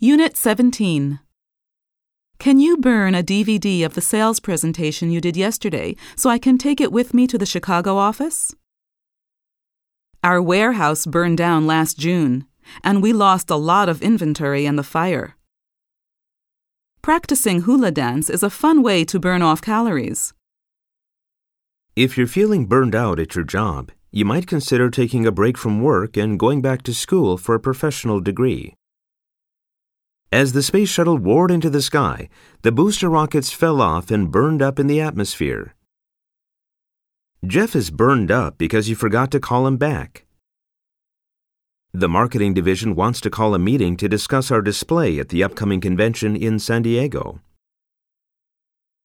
Unit 17. Can you burn a DVD of the sales presentation you did yesterday so I can take it with me to the Chicago office? Our warehouse burned down last June, and we lost a lot of inventory in the fire. Practicing hula dance is a fun way to burn off calories. If you're feeling burned out at your job, you might consider taking a break from work and going back to school for a professional degree. As the space shuttle roared into the sky, the booster rockets fell off and burned up in the atmosphere. Jeff is burned up because you forgot to call him back. The marketing division wants to call a meeting to discuss our display at the upcoming convention in San Diego.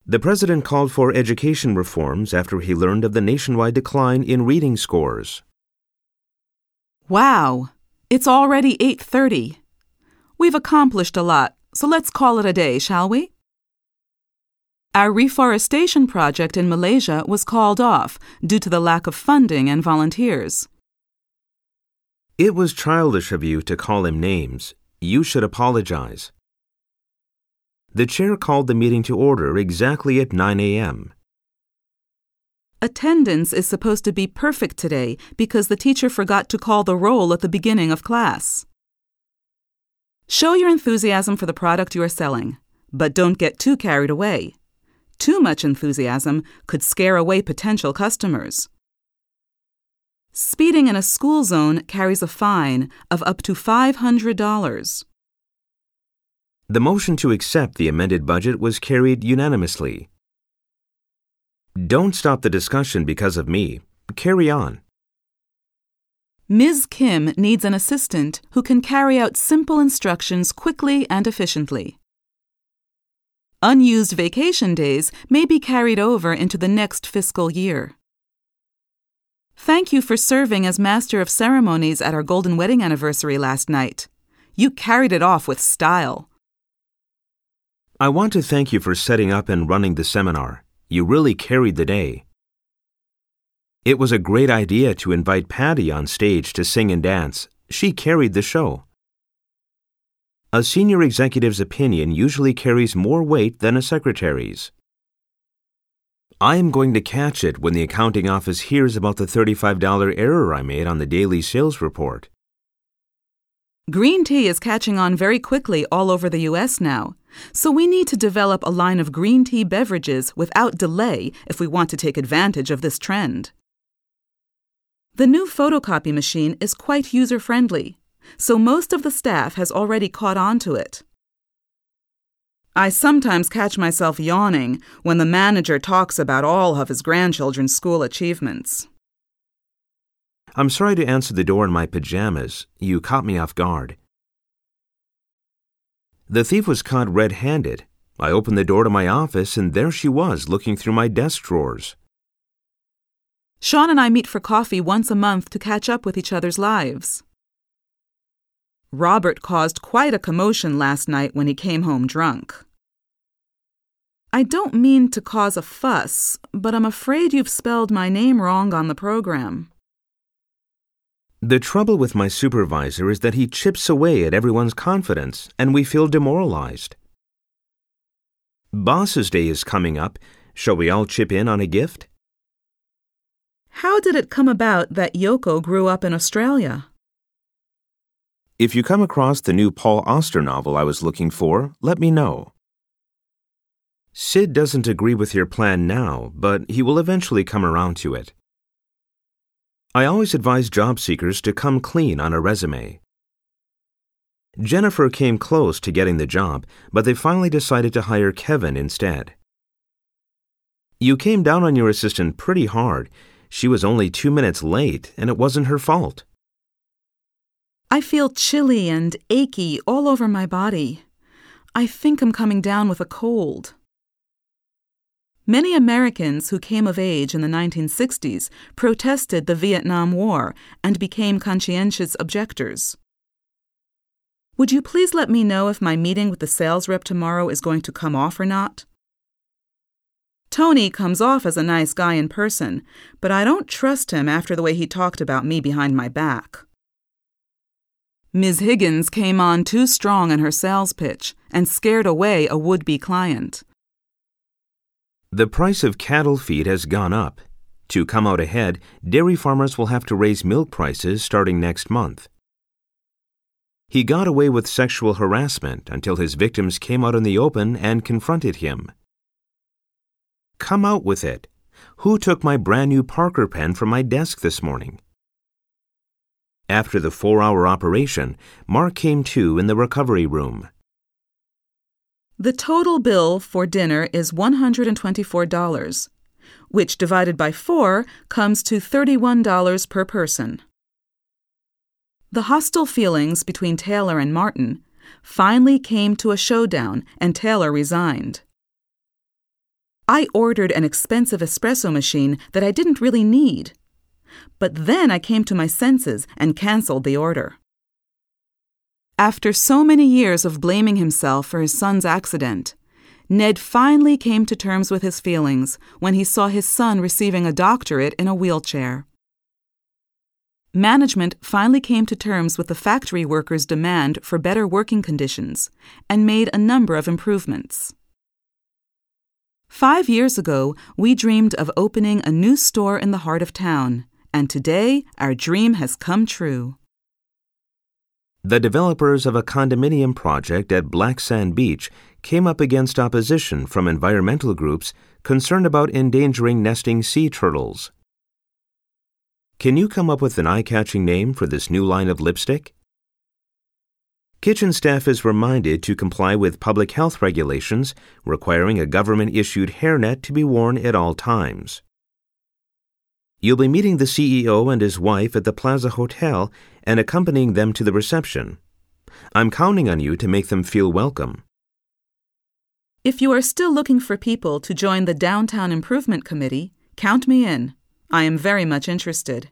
The president called for education reforms after he learned of the nationwide decline in reading scores. Wow, it's already 8:30. We've accomplished a lot, so let's call it a day, shall we? Our reforestation project in Malaysia was called off due to the lack of funding and volunteers. It was childish of you to call him names. You should apologize. The chair called the meeting to order exactly at 9 a.m. Attendance is supposed to be perfect today because the teacher forgot to call the roll at the beginning of class. Show your enthusiasm for the product you are selling, but don't get too carried away. Too much enthusiasm could scare away potential customers. Speeding in a school zone carries a fine of up to $500. The motion to accept the amended budget was carried unanimously. Don't stop the discussion because of me. Carry on. Ms. Kim needs an assistant who can carry out simple instructions quickly and efficiently. Unused vacation days may be carried over into the next fiscal year. Thank you for serving as Master of Ceremonies at our Golden Wedding Anniversary last night. You carried it off with style. I want to thank you for setting up and running the seminar. You really carried the day. It was a great idea to invite Patty on stage to sing and dance. She carried the show. A senior executive's opinion usually carries more weight than a secretary's. I am going to catch it when the accounting office hears about the $35 error I made on the daily sales report. Green tea is catching on very quickly all over the U.S. now, so we need to develop a line of green tea beverages without delay if we want to take advantage of this trend. The new photocopy machine is quite user friendly, so most of the staff has already caught on to it. I sometimes catch myself yawning when the manager talks about all of his grandchildren's school achievements. I'm sorry to answer the door in my pajamas. You caught me off guard. The thief was caught red handed. I opened the door to my office, and there she was, looking through my desk drawers. Sean and I meet for coffee once a month to catch up with each other's lives. Robert caused quite a commotion last night when he came home drunk. I don't mean to cause a fuss, but I'm afraid you've spelled my name wrong on the program. The trouble with my supervisor is that he chips away at everyone's confidence, and we feel demoralized. Boss's Day is coming up. Shall we all chip in on a gift? How did it come about that Yoko grew up in Australia? If you come across the new Paul Auster novel I was looking for, let me know. Sid doesn't agree with your plan now, but he will eventually come around to it. I always advise job seekers to come clean on a resume. Jennifer came close to getting the job, but they finally decided to hire Kevin instead. You came down on your assistant pretty hard. She was only two minutes late, and it wasn't her fault. I feel chilly and achy all over my body. I think I'm coming down with a cold. Many Americans who came of age in the 1960s protested the Vietnam War and became conscientious objectors. Would you please let me know if my meeting with the sales rep tomorrow is going to come off or not? Tony comes off as a nice guy in person, but I don't trust him after the way he talked about me behind my back. Ms. Higgins came on too strong in her sales pitch and scared away a would be client. The price of cattle feed has gone up. To come out ahead, dairy farmers will have to raise milk prices starting next month. He got away with sexual harassment until his victims came out in the open and confronted him. Come out with it. Who took my brand new Parker pen from my desk this morning? After the four hour operation, Mark came to in the recovery room. The total bill for dinner is $124, which divided by four comes to $31 per person. The hostile feelings between Taylor and Martin finally came to a showdown and Taylor resigned. I ordered an expensive espresso machine that I didn't really need. But then I came to my senses and canceled the order. After so many years of blaming himself for his son's accident, Ned finally came to terms with his feelings when he saw his son receiving a doctorate in a wheelchair. Management finally came to terms with the factory workers' demand for better working conditions and made a number of improvements. Five years ago, we dreamed of opening a new store in the heart of town, and today our dream has come true. The developers of a condominium project at Black Sand Beach came up against opposition from environmental groups concerned about endangering nesting sea turtles. Can you come up with an eye catching name for this new line of lipstick? Kitchen staff is reminded to comply with public health regulations requiring a government issued hairnet to be worn at all times. You'll be meeting the CEO and his wife at the Plaza Hotel and accompanying them to the reception. I'm counting on you to make them feel welcome. If you are still looking for people to join the Downtown Improvement Committee, count me in. I am very much interested.